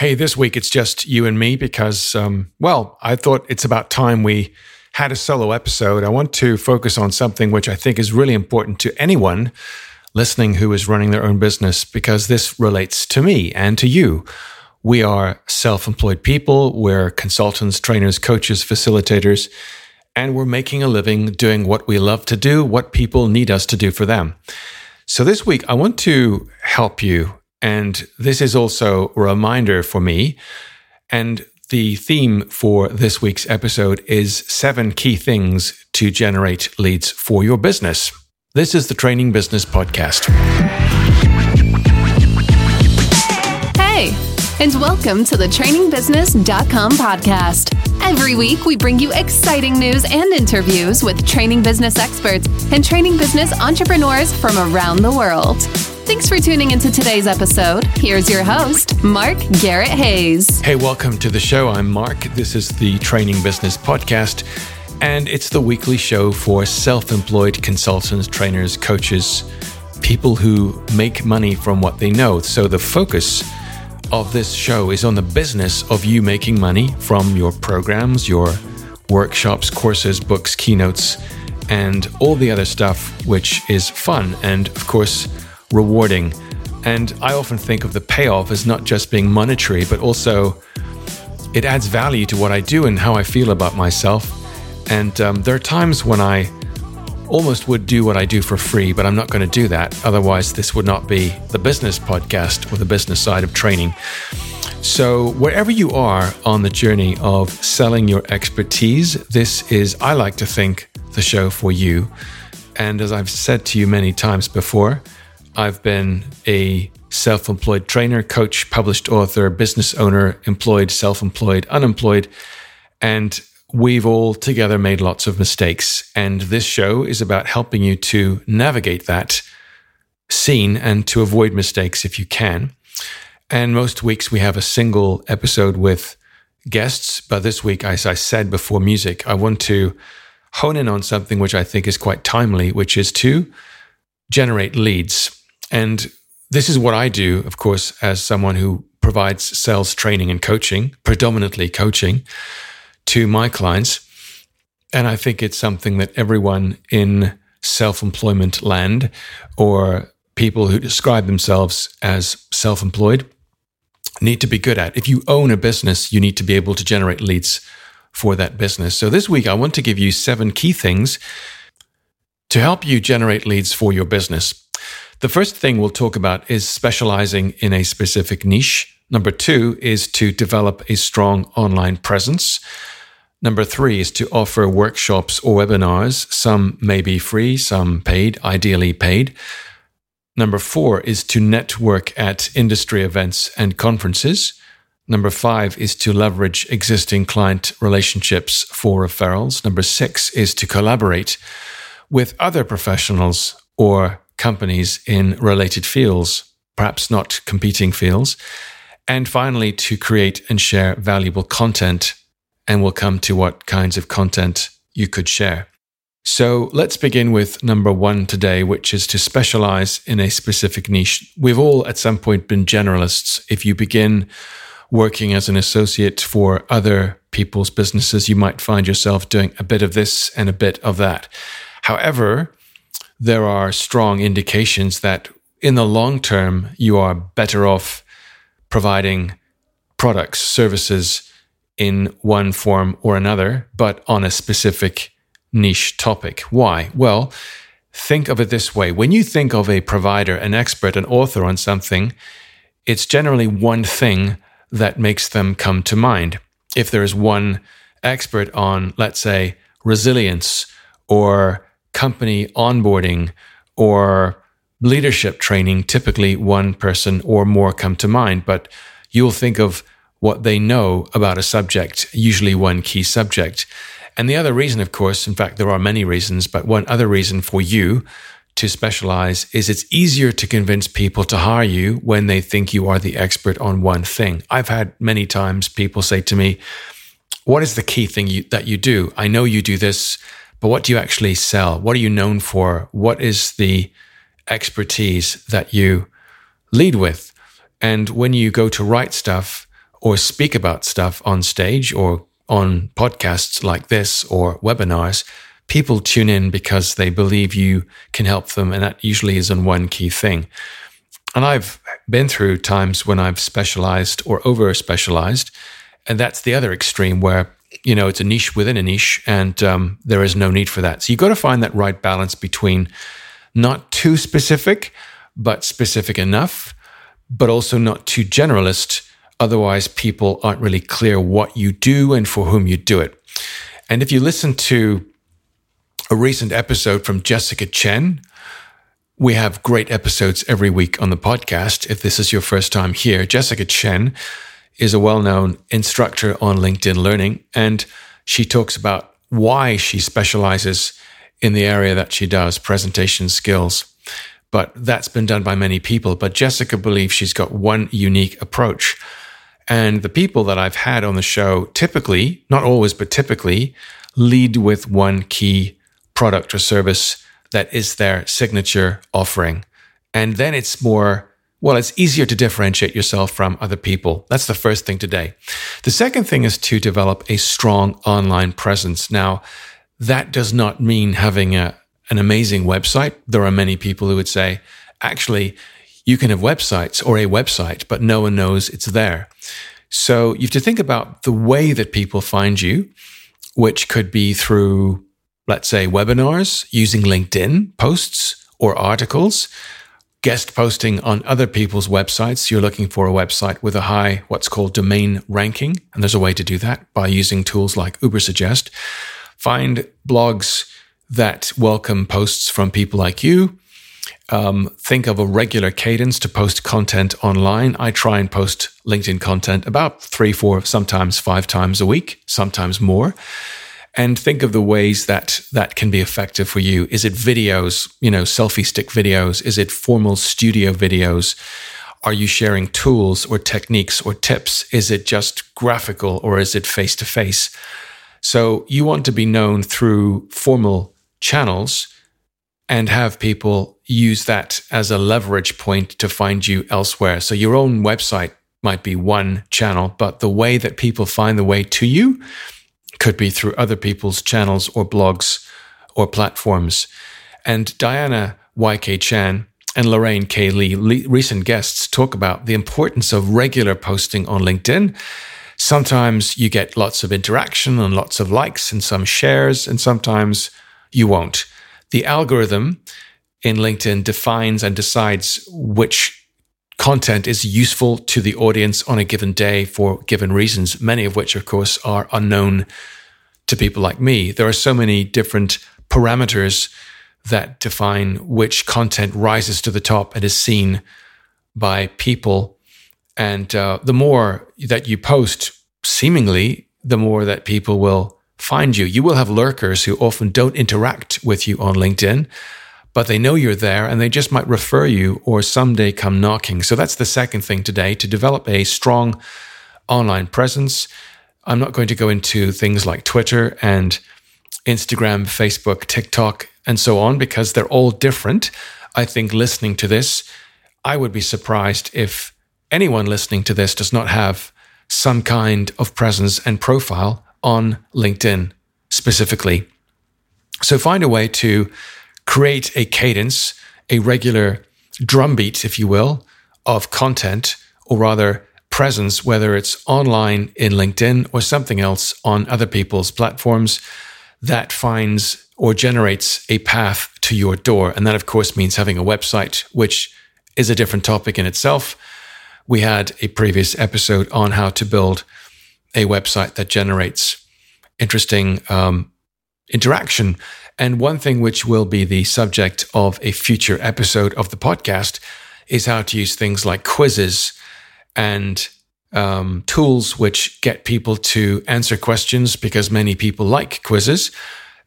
Hey, this week it's just you and me because, um, well, I thought it's about time we had a solo episode. I want to focus on something which I think is really important to anyone listening who is running their own business because this relates to me and to you. We are self employed people, we're consultants, trainers, coaches, facilitators, and we're making a living doing what we love to do, what people need us to do for them. So this week, I want to help you and this is also a reminder for me. And the theme for this week's episode is seven key things to generate leads for your business. This is the Training Business Podcast. Hey, and welcome to the trainingbusiness.com podcast. Every week, we bring you exciting news and interviews with training business experts and training business entrepreneurs from around the world. Thanks for tuning into today's episode. Here's your host, Mark Garrett Hayes. Hey, welcome to the show. I'm Mark. This is the Training Business Podcast, and it's the weekly show for self employed consultants, trainers, coaches, people who make money from what they know. So the focus of this show is on the business of you making money from your programs, your workshops, courses, books, keynotes, and all the other stuff, which is fun. And of course, rewarding. And I often think of the payoff as not just being monetary, but also it adds value to what I do and how I feel about myself. And um, there are times when I almost would do what I do for free, but I'm not going to do that. Otherwise, this would not be the business podcast or the business side of training. So, wherever you are on the journey of selling your expertise, this is, I like to think, the show for you. And as I've said to you many times before, I've been a self employed trainer, coach, published author, business owner, employed, self employed, unemployed. And we've all together made lots of mistakes. And this show is about helping you to navigate that scene and to avoid mistakes if you can. And most weeks we have a single episode with guests. But this week, as I said before music, I want to hone in on something which I think is quite timely, which is to generate leads. And this is what I do, of course, as someone who provides sales training and coaching, predominantly coaching to my clients. And I think it's something that everyone in self employment land or people who describe themselves as self employed need to be good at. If you own a business, you need to be able to generate leads for that business. So this week, I want to give you seven key things to help you generate leads for your business. The first thing we'll talk about is specializing in a specific niche. Number two is to develop a strong online presence. Number three is to offer workshops or webinars. Some may be free, some paid, ideally paid. Number four is to network at industry events and conferences. Number five is to leverage existing client relationships for referrals. Number six is to collaborate with other professionals or companies in related fields, perhaps not competing fields. And finally, to create and share valuable content. And we'll come to what kinds of content you could share. So let's begin with number one today, which is to specialize in a specific niche. We've all at some point been generalists. If you begin working as an associate for other people's businesses, you might find yourself doing a bit of this and a bit of that. However, there are strong indications that in the long term, you are better off providing products, services in one form or another, but on a specific niche topic. Why? Well, think of it this way when you think of a provider, an expert, an author on something, it's generally one thing that makes them come to mind. If there is one expert on, let's say, resilience or company onboarding or leadership training, typically one person or more come to mind, but you'll think of what they know about a subject, usually one key subject. And the other reason, of course, in fact, there are many reasons, but one other reason for you to specialize is it's easier to convince people to hire you when they think you are the expert on one thing. I've had many times people say to me, What is the key thing you, that you do? I know you do this but what do you actually sell? What are you known for? What is the expertise that you lead with? And when you go to write stuff or speak about stuff on stage or on podcasts like this or webinars, people tune in because they believe you can help them. And that usually is on one key thing. And I've been through times when I've specialized or over specialized. And that's the other extreme where, you know, it's a niche within a niche and um, there is no need for that. So you've got to find that right balance between not too specific, but specific enough, but also not too generalist. Otherwise, people aren't really clear what you do and for whom you do it. And if you listen to a recent episode from Jessica Chen. We have great episodes every week on the podcast. If this is your first time here, Jessica Chen is a well known instructor on LinkedIn Learning, and she talks about why she specializes in the area that she does, presentation skills. But that's been done by many people. But Jessica believes she's got one unique approach. And the people that I've had on the show typically, not always, but typically, lead with one key product or service that is their signature offering. And then it's more, well, it's easier to differentiate yourself from other people. That's the first thing today. The second thing is to develop a strong online presence. Now, that does not mean having a, an amazing website. There are many people who would say, actually, you can have websites or a website, but no one knows it's there. So you have to think about the way that people find you, which could be through let's say webinars using LinkedIn posts or articles, guest posting on other people's websites. You're looking for a website with a high, what's called domain ranking. And there's a way to do that by using tools like Ubersuggest. Find blogs that welcome posts from people like you. Um, think of a regular cadence to post content online. I try and post LinkedIn content about three, four, sometimes five times a week, sometimes more and think of the ways that that can be effective for you. Is it videos, you know, selfie stick videos? Is it formal studio videos? Are you sharing tools or techniques or tips? Is it just graphical or is it face to face? So you want to be known through formal channels and have people use that as a leverage point to find you elsewhere. So your own website might be one channel, but the way that people find the way to you could be through other people's channels or blogs or platforms. And Diana YK Chan and Lorraine K. Lee, recent guests, talk about the importance of regular posting on LinkedIn. Sometimes you get lots of interaction and lots of likes and some shares, and sometimes you won't. The algorithm in LinkedIn defines and decides which content is useful to the audience on a given day for given reasons, many of which, of course, are unknown to people like me. There are so many different parameters that define which content rises to the top and is seen by people. And uh, the more that you post, seemingly, the more that people will find you. You will have lurkers who often don't interact with you on LinkedIn but they know you're there and they just might refer you or someday come knocking. So that's the second thing today to develop a strong online presence. I'm not going to go into things like Twitter and Instagram, Facebook, TikTok, and so on because they're all different. I think listening to this, I would be surprised if anyone listening to this does not have some kind of presence and profile on LinkedIn specifically. So find a way to create a cadence, a regular drumbeat, if you will, of content, or rather presence, whether it's online in LinkedIn or something else on other people's platforms that finds or generates a path to your door. And that, of course, means having a website, which is a different topic in itself. We had a previous episode on how to build a website that generates interesting um, interaction and one thing which will be the subject of a future episode of the podcast is how to use things like quizzes and um, tools which get people to answer questions because many people like quizzes.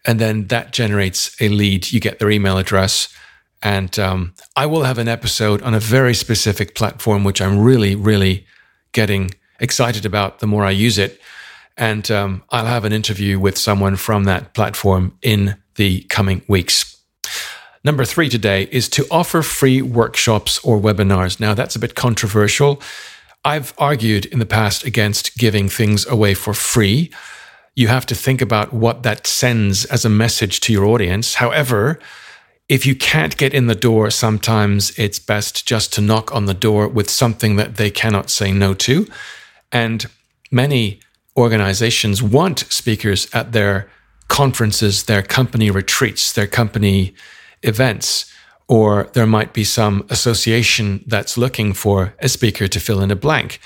And then that generates a lead. You get their email address. And um, I will have an episode on a very specific platform, which I'm really, really getting excited about the more I use it. And um, I'll have an interview with someone from that platform in the coming weeks. Number three today is to offer free workshops or webinars. Now, that's a bit controversial. I've argued in the past against giving things away for free. You have to think about what that sends as a message to your audience. However, if you can't get in the door, sometimes it's best just to knock on the door with something that they cannot say no to. And many organizations want speakers at their conferences, their company retreats, their company events, or there might be some association that's looking for a speaker to fill in a blank.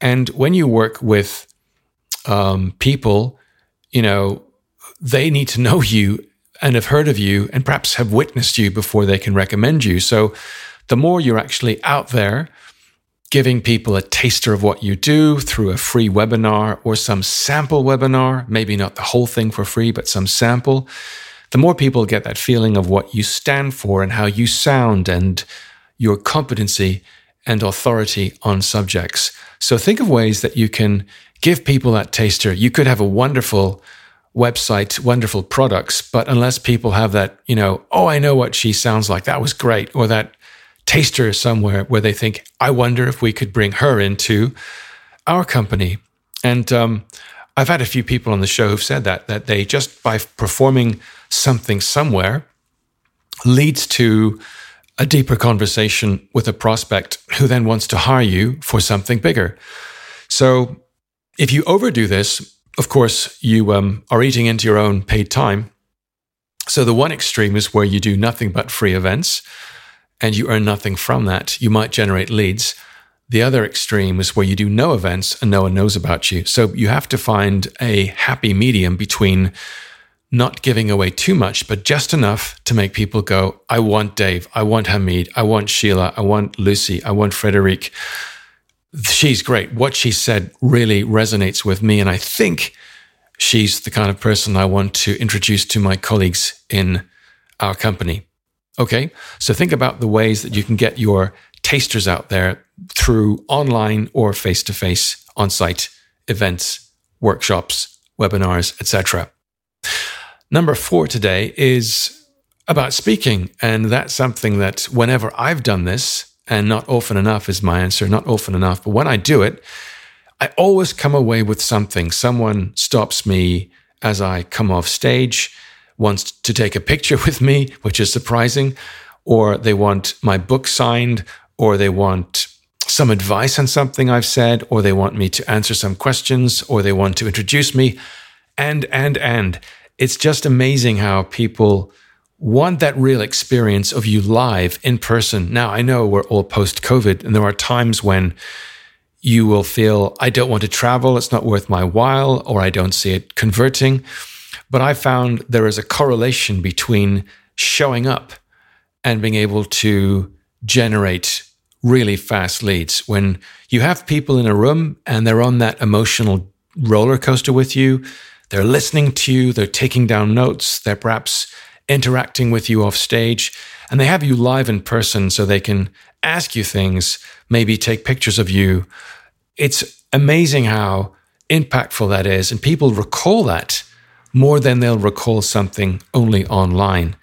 And when you work with um, people, you know, they need to know you and have heard of you and perhaps have witnessed you before they can recommend you. So the more you're actually out there giving people a taster of what you do through a free webinar or some sample webinar, maybe not the whole thing for free, but some sample, the more people get that feeling of what you stand for and how you sound and your competency and authority on subjects. So think of ways that you can give people that taster. You could have a wonderful website, wonderful products, but unless people have that, you know, oh, I know what she sounds like, that was great, or that taster somewhere where they think, I wonder if we could bring her into our company. And um, I've had a few people on the show who've said that, that they just by performing something somewhere leads to a deeper conversation with a prospect who then wants to hire you for something bigger. So if you overdo this, of course, you um, are eating into your own paid time. So the one extreme is where you do nothing but free events and you earn nothing from that. You might generate leads. The other extreme is where you do no events and no one knows about you. So you have to find a happy medium between not giving away too much, but just enough to make people go, I want Dave, I want Hamid, I want Sheila, I want Lucy, I want Frederic she's great. What she said really resonates with me. And I think she's the kind of person I want to introduce to my colleagues in our company. Okay. So think about the ways that you can get your tasters out there through online or face to face on site events, workshops, webinars, etc. Number four today is about speaking. And that's something that whenever I've done this, and not often enough is my answer, not often enough. But when I do it, I always come away with something. Someone stops me as I come off stage, wants to take a picture with me, which is surprising, or they want my book signed, or they want some advice on something I've said, or they want me to answer some questions, or they want to introduce me. And, and, and it's just amazing how people want that real experience of you live in person. Now, I know we're all post COVID, and there are times when you will feel, I don't want to travel, it's not worth my while, or I don't see it converting. But I found there is a correlation between showing up and being able to generate really fast leads. When you have people in a room and they're on that emotional roller coaster with you, they're listening to you, they're taking down notes, they're perhaps interacting with you off stage, and they have you live in person so they can ask you things, maybe take pictures of you. It's amazing how impactful that is. And people recall that more than they'll recall something only online.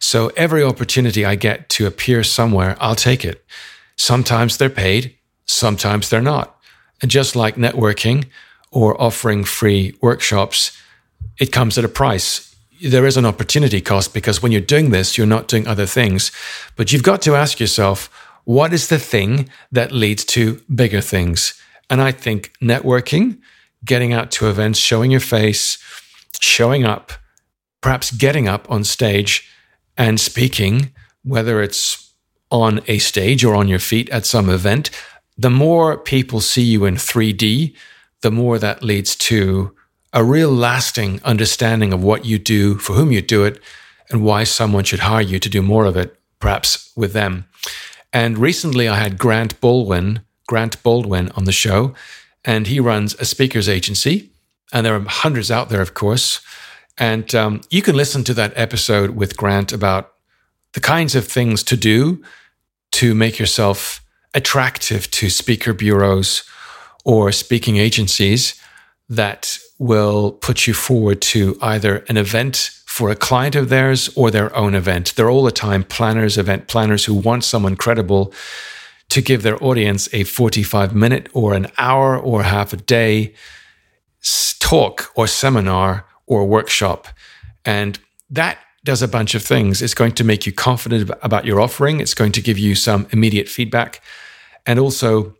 So every opportunity I get to appear somewhere, I'll take it. Sometimes they're paid, sometimes they're not. And just like networking or offering free workshops, it comes at a price there is an opportunity cost because when you're doing this, you're not doing other things. But you've got to ask yourself, what is the thing that leads to bigger things? And I think networking, getting out to events, showing your face, showing up, perhaps getting up on stage and speaking, whether it's on a stage or on your feet at some event, the more people see you in 3D, the more that leads to a real lasting understanding of what you do, for whom you do it, and why someone should hire you to do more of it, perhaps with them. And recently I had Grant Baldwin, Grant Baldwin on the show, and he runs a speakers agency. And there are hundreds out there, of course. And um, you can listen to that episode with Grant about the kinds of things to do to make yourself attractive to speaker bureaus or speaking agencies that will put you forward to either an event for a client of theirs or their own event. They're all the time planners, event planners who want someone credible to give their audience a 45 minute or an hour or half a day talk or seminar or workshop. And that does a bunch of things. It's going to make you confident about your offering, it's going to give you some immediate feedback, and also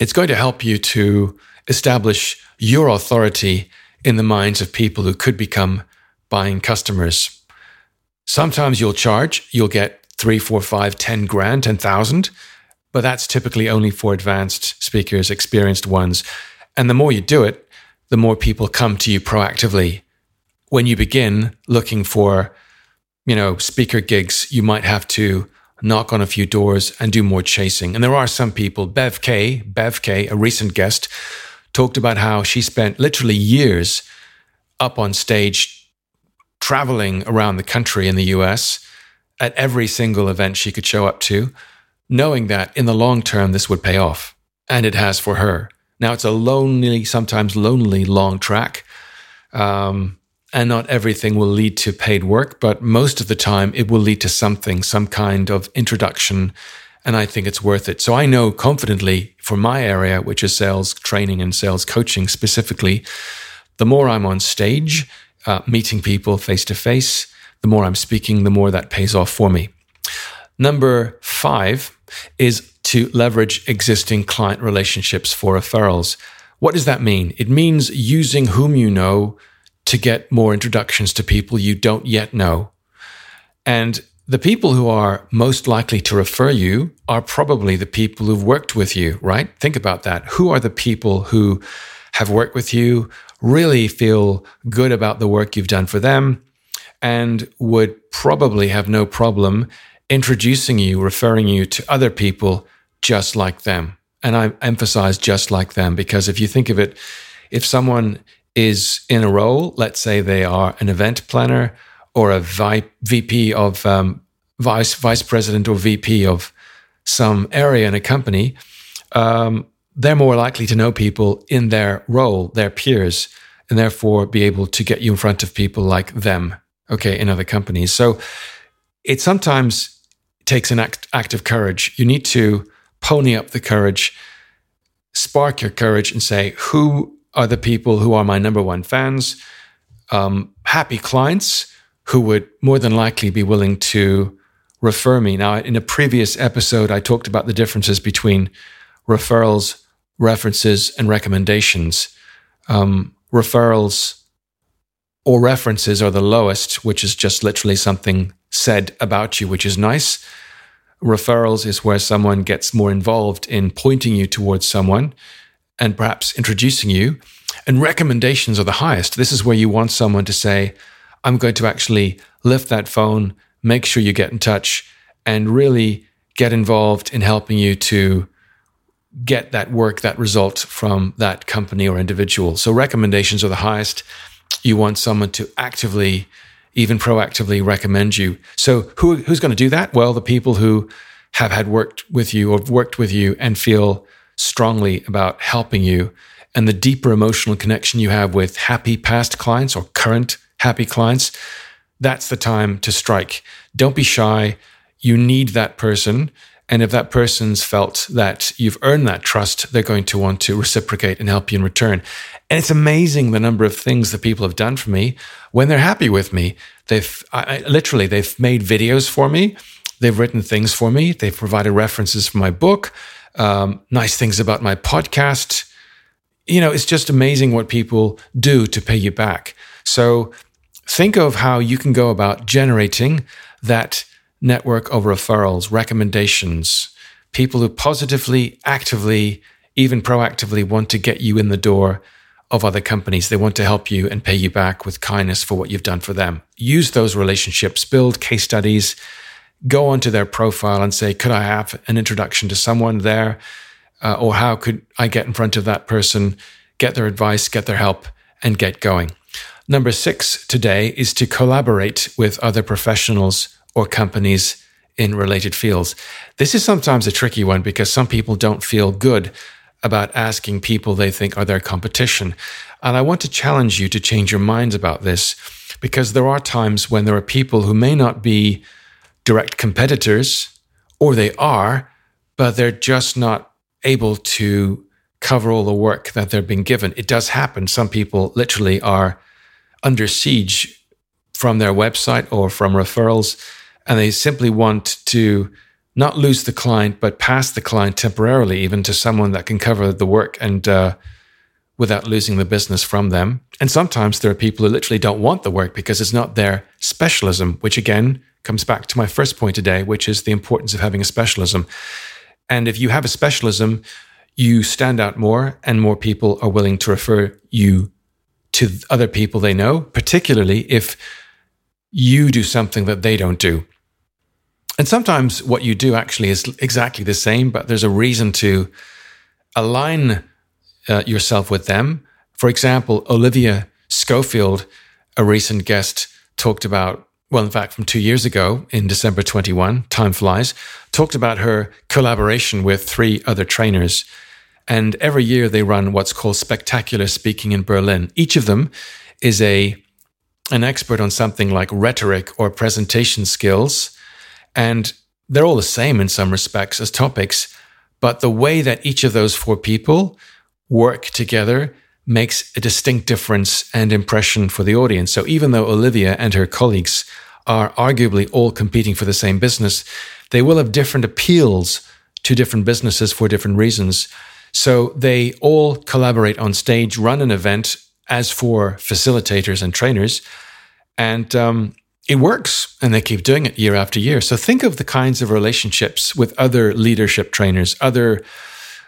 it's going to help you to establish your authority in the minds of people who could become buying customers. Sometimes you'll charge, you'll get three, four, five, ten grand, ten thousand, but that's typically only for advanced speakers, experienced ones. And the more you do it, the more people come to you proactively. When you begin looking for, you know, speaker gigs, you might have to knock on a few doors and do more chasing. And there are some people, Bev K, Bev K, a recent guest, talked about how she spent literally years up on stage traveling around the country in the US at every single event she could show up to, knowing that in the long term this would pay off. And it has for her. Now, it's a lonely, sometimes lonely, long track. Um, and not everything will lead to paid work, but most of the time it will lead to something, some kind of introduction. And I think it's worth it. So I know confidently for my area, which is sales training and sales coaching specifically, the more I'm on stage, uh, meeting people face to face, the more I'm speaking, the more that pays off for me. Number five is to leverage existing client relationships for referrals. What does that mean? It means using whom you know to get more introductions to people you don't yet know. And the people who are most likely to refer you are probably the people who've worked with you, right? Think about that. Who are the people who have worked with you, really feel good about the work you've done for them, and would probably have no problem introducing you, referring you to other people just like them. And I emphasize just like them because if you think of it, if someone is in a role, let's say they are an event planner or a VP of um, vice vice president or VP of some area in a company, um, they're more likely to know people in their role, their peers, and therefore be able to get you in front of people like them. Okay, in other companies. So it sometimes takes an act, act of courage. You need to pony up the courage, spark your courage, and say, who are the people who are my number one fans? Um, happy clients who would more than likely be willing to refer me. Now, in a previous episode, I talked about the differences between referrals, references, and recommendations. Um, referrals or references are the lowest, which is just literally something said about you, which is nice. Referrals is where someone gets more involved in pointing you towards someone and perhaps introducing you. And recommendations are the highest. This is where you want someone to say, I'm going to actually lift that phone, make sure you get in touch, and really get involved in helping you to get that work, that result from that company or individual. So recommendations are the highest. You want someone to actively even proactively recommend you. So who, who's going to do that? Well, the people who have had worked with you or worked with you and feel strongly about helping you and the deeper emotional connection you have with happy past clients or current happy clients, that's the time to strike. Don't be shy. You need that person. And if that person's felt that you've earned that trust, they're going to want to reciprocate and help you in return. And it's amazing the number of things that people have done for me when they're happy with me. They've I, literally they've made videos for me, they've written things for me, they've provided references for my book, um, nice things about my podcast. You know, it's just amazing what people do to pay you back. So think of how you can go about generating that network of referrals, recommendations, people who positively, actively, even proactively want to get you in the door of other companies. They want to help you and pay you back with kindness for what you've done for them. Use those relationships, build case studies, go onto their profile and say, could I have an introduction to someone there? Uh, or how could I get in front of that person, get their advice, get their help, and get going? Number six today is to collaborate with other professionals or companies in related fields. This is sometimes a tricky one because some people don't feel good about asking people they think are their competition. And I want to challenge you to change your minds about this because there are times when there are people who may not be direct competitors, or they are, but they're just not able to cover all the work that they're being given. It does happen. Some people literally are under siege from their website or from referrals, and they simply want to not lose the client, but pass the client temporarily, even to someone that can cover the work and uh, without losing the business from them. And sometimes there are people who literally don't want the work because it's not their specialism, which again comes back to my first point today, which is the importance of having a specialism. And if you have a specialism, you stand out more and more people are willing to refer you to other people they know, particularly if you do something that they don't do. And sometimes what you do actually is exactly the same, but there's a reason to align uh, yourself with them. For example, Olivia Schofield, a recent guest, talked about, well, in fact, from two years ago in December 21, time flies, talked about her collaboration with three other trainers. And every year they run what's called spectacular speaking in Berlin. Each of them is a an expert on something like rhetoric or presentation skills and they're all the same in some respects as topics, but the way that each of those four people work together makes a distinct difference and impression for the audience. So even though Olivia and her colleagues are arguably all competing for the same business, they will have different appeals to different businesses for different reasons. So they all collaborate on stage, run an event as for facilitators and trainers. And um, it works and they keep doing it year after year. So think of the kinds of relationships with other leadership trainers, other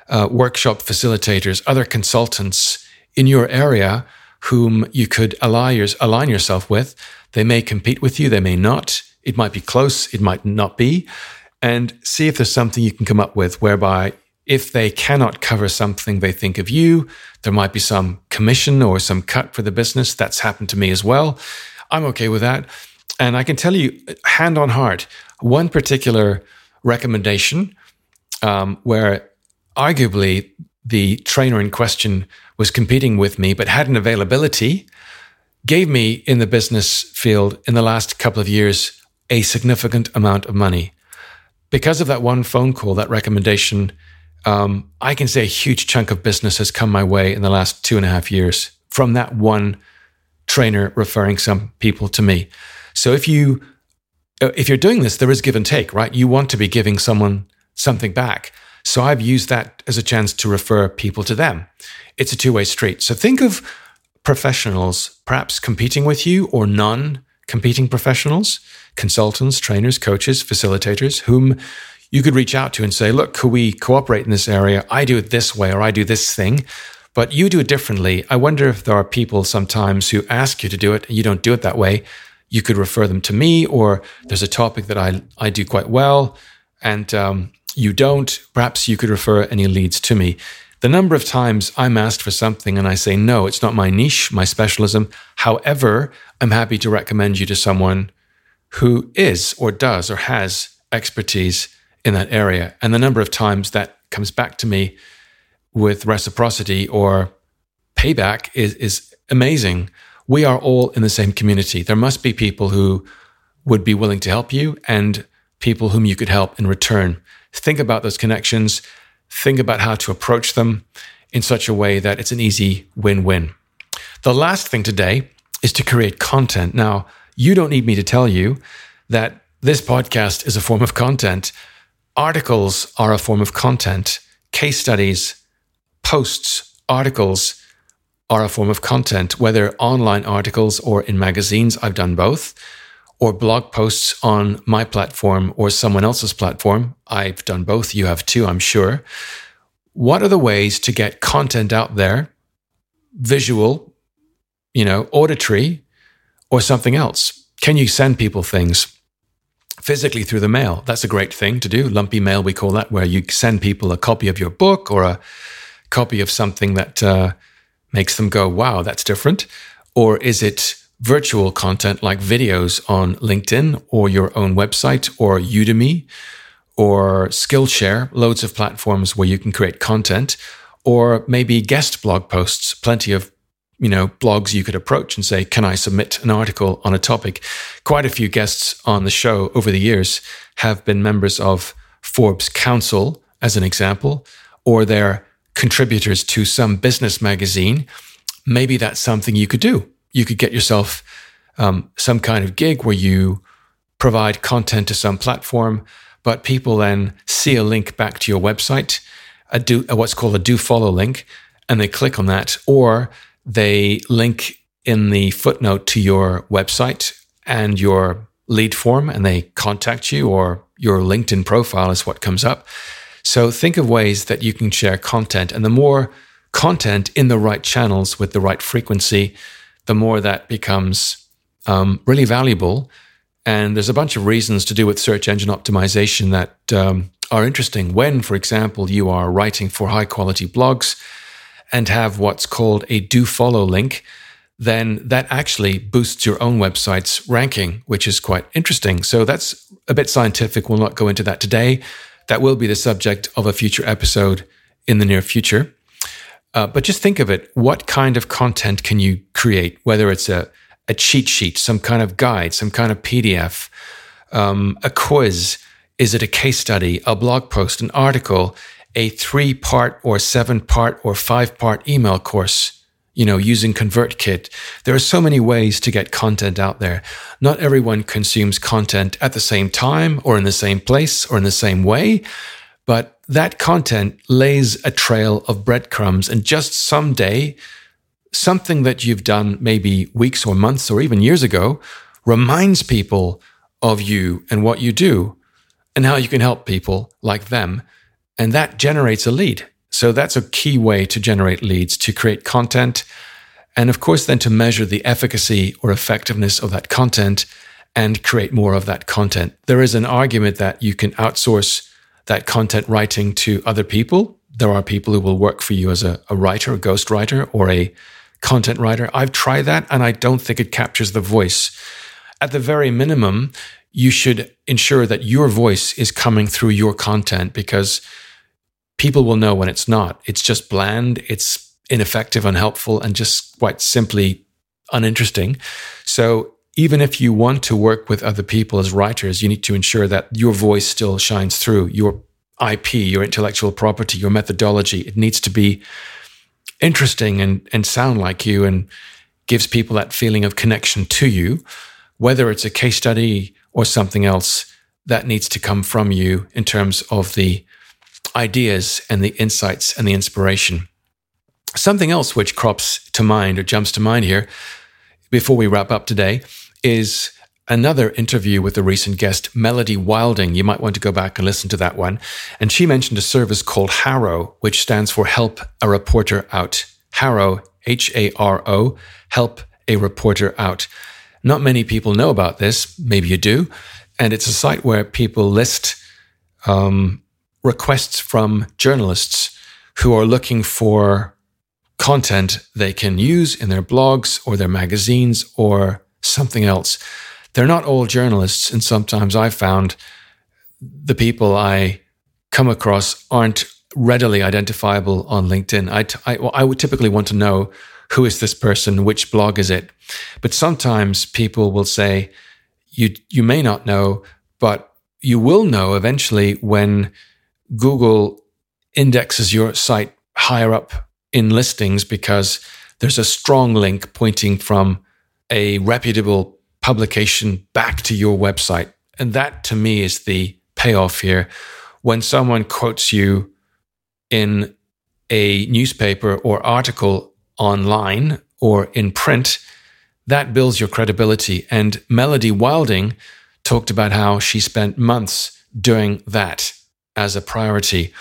uh, workshop facilitators, other consultants in your area whom you could align, align yourself with. They may compete with you, they may not. It might be close, it might not be. And see if there's something you can come up with whereby if they cannot cover something they think of you, there might be some commission or some cut for the business. That's happened to me as well. I'm okay with that. And I can tell you, hand on heart, one particular recommendation um, where arguably the trainer in question was competing with me but had an availability gave me in the business field in the last couple of years a significant amount of money. Because of that one phone call, that recommendation, um, I can say a huge chunk of business has come my way in the last two and a half years from that one trainer referring some people to me. So if you uh, if you're doing this, there is give and take, right? You want to be giving someone something back. So I've used that as a chance to refer people to them. It's a two-way street. So think of professionals perhaps competing with you or non competing professionals, consultants, trainers, coaches, facilitators, whom you could reach out to and say, look, could we cooperate in this area? I do it this way or I do this thing, but you do it differently. I wonder if there are people sometimes who ask you to do it and you don't do it that way you could refer them to me, or there's a topic that I, I do quite well and um, you don't. Perhaps you could refer any leads to me. The number of times I'm asked for something and I say, no, it's not my niche, my specialism. However, I'm happy to recommend you to someone who is or does or has expertise in that area. And the number of times that comes back to me with reciprocity or payback is, is amazing we are all in the same community. There must be people who would be willing to help you and people whom you could help in return. Think about those connections. Think about how to approach them in such a way that it's an easy win win. The last thing today is to create content. Now, you don't need me to tell you that this podcast is a form of content. Articles are a form of content. Case studies, posts, articles, are a form of content, whether online articles or in magazines. I've done both, or blog posts on my platform or someone else's platform. I've done both. You have too, I'm sure. What are the ways to get content out there, visual, you know, auditory, or something else? Can you send people things? physically through the mail. That's a great thing to do. Lumpy mail, we call that, where you send people a copy of your book or a copy of something that uh, makes them go, wow, that's different? Or is it virtual content like videos on LinkedIn or your own website or Udemy or Skillshare, loads of platforms where you can create content, or maybe guest blog posts, plenty of you know blogs you could approach and say can i submit an article on a topic quite a few guests on the show over the years have been members of forbes council as an example, or they're contributors to some business magazine, maybe that's something you could do. You could get yourself um, some kind of gig where you provide content to some platform, but people then see a link back to your website, a do a what's called a do follow link, and they click on that, or they link in the footnote to your website and your lead form, and they contact you, or your LinkedIn profile is what comes up. So think of ways that you can share content, and the more content in the right channels with the right frequency, the more that becomes um, really valuable. And there's a bunch of reasons to do with search engine optimization that um, are interesting. When, for example, you are writing for high quality blogs and have what's called a do follow link, then that actually boosts your own website's ranking, which is quite interesting. So that's a bit scientific. We'll not go into that today. That will be the subject of a future episode in the near future. Uh, but just think of it. What kind of content can you create? Whether it's a, a cheat sheet, some kind of guide, some kind of PDF, um, a quiz. Is it a case study, a blog post, an article, a three part or seven part or five part email course? You know, using ConvertKit. There are so many ways to get content out there. Not everyone consumes content at the same time or in the same place or in the same way. But that content lays a trail of breadcrumbs, and just someday, something that you've done maybe weeks or months or even years ago reminds people of you and what you do and how you can help people like them. And that generates a lead. So that's a key way to generate leads to create content. And of course, then to measure the efficacy or effectiveness of that content and create more of that content. There is an argument that you can outsource that content writing to other people. There are people who will work for you as a, a writer, a ghostwriter, or a content writer. I've tried that and I don't think it captures the voice. At the very minimum, you should ensure that your voice is coming through your content because people will know when it's not. It's just bland, it's ineffective, unhelpful, and just quite simply uninteresting. So even if you want to work with other people as writers, you need to ensure that your voice still shines through your IP, your intellectual property, your methodology. It needs to be interesting and, and sound like you and gives people that feeling of connection to you, whether it's a case study or something else that needs to come from you in terms of the ideas and the insights and the inspiration. Something else which crops to mind or jumps to mind here before we wrap up today is another interview with a recent guest, Melody Wilding. You might want to go back and listen to that one. And she mentioned a service called HARO, which stands for Help a Reporter Out. HARO, H A R O, Help a Reporter Out. Not many people know about this. Maybe you do. And it's a site where people list um, requests from journalists who are looking for content they can use in their blogs or their magazines or something else. They're not all journalists. And sometimes I've found the people I come across aren't readily identifiable on LinkedIn. I, t- I, well, I would typically want to know who is this person, which blog is it. But sometimes people will say, you, you may not know, but you will know eventually when Google indexes your site higher up in listings because there's a strong link pointing from a reputable publication back to your website. And that to me is the payoff here. When someone quotes you in a newspaper or article online or in print, that builds your credibility. And Melody Wilding talked about how she spent months doing that as a priority,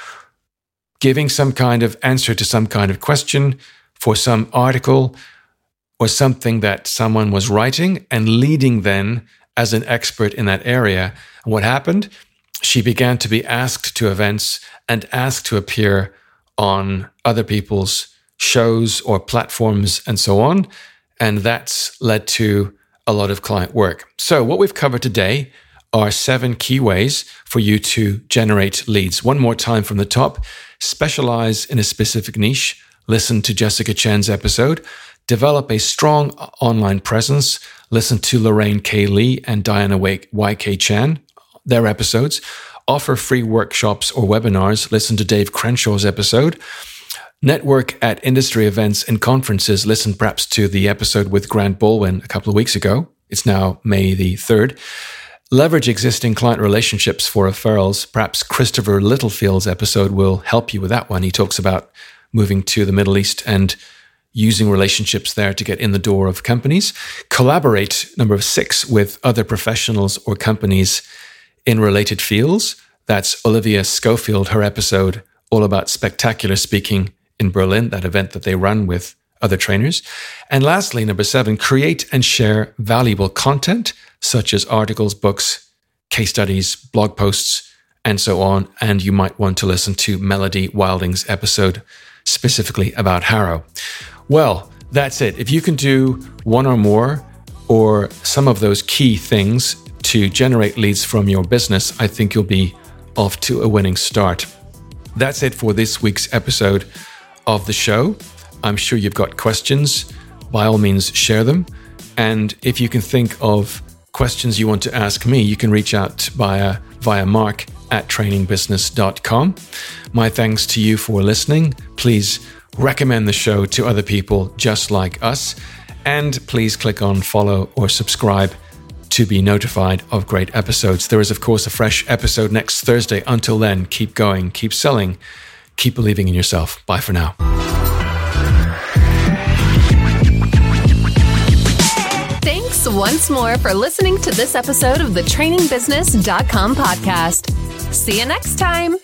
giving some kind of answer to some kind of question for some article or something that someone was writing and leading then as an expert in that area. And what happened? She began to be asked to events and asked to appear on other people's shows or platforms and so on. And that's led to a lot of client work. So, what we've covered today are seven key ways for you to generate leads. One more time from the top specialize in a specific niche. Listen to Jessica Chen's episode develop a strong online presence. Listen to Lorraine K. Lee and Diana Wake YK Chan, their episodes. offer free workshops or webinars, listen to Dave Crenshaw's episode. Network at industry events and conferences, listen perhaps to the episode with Grant Baldwin a couple of weeks ago. It's now May the 3rd. Leverage existing client relationships for referrals. Perhaps Christopher Littlefield's episode will help you with that one. He talks about moving to the Middle East and using relationships there to get in the door of companies. Collaborate, number six, with other professionals or companies in related fields. That's Olivia Schofield, her episode all about spectacular speaking in Berlin, that event that they run with other trainers. And lastly, number seven, create and share valuable content such as articles, books, case studies, blog posts, and so on. And you might want to listen to Melody Wilding's episode specifically about HARO. Well, that's it. If you can do one or more or some of those key things to generate leads from your business, I think you'll be off to a winning start. That's it for this week's episode of the show. I'm sure you've got questions. By all means, share them. And if you can think of questions you want to ask me, you can reach out via, via mark at trainingbusiness.com. My thanks to you for listening. Please recommend the show to other people just like us. And please click on follow or subscribe to be notified of great episodes. There is, of course, a fresh episode next Thursday. Until then, keep going, keep selling, keep believing in yourself. Bye for now. Thanks once more for listening to this episode of the trainingbusiness.com podcast. See you next time.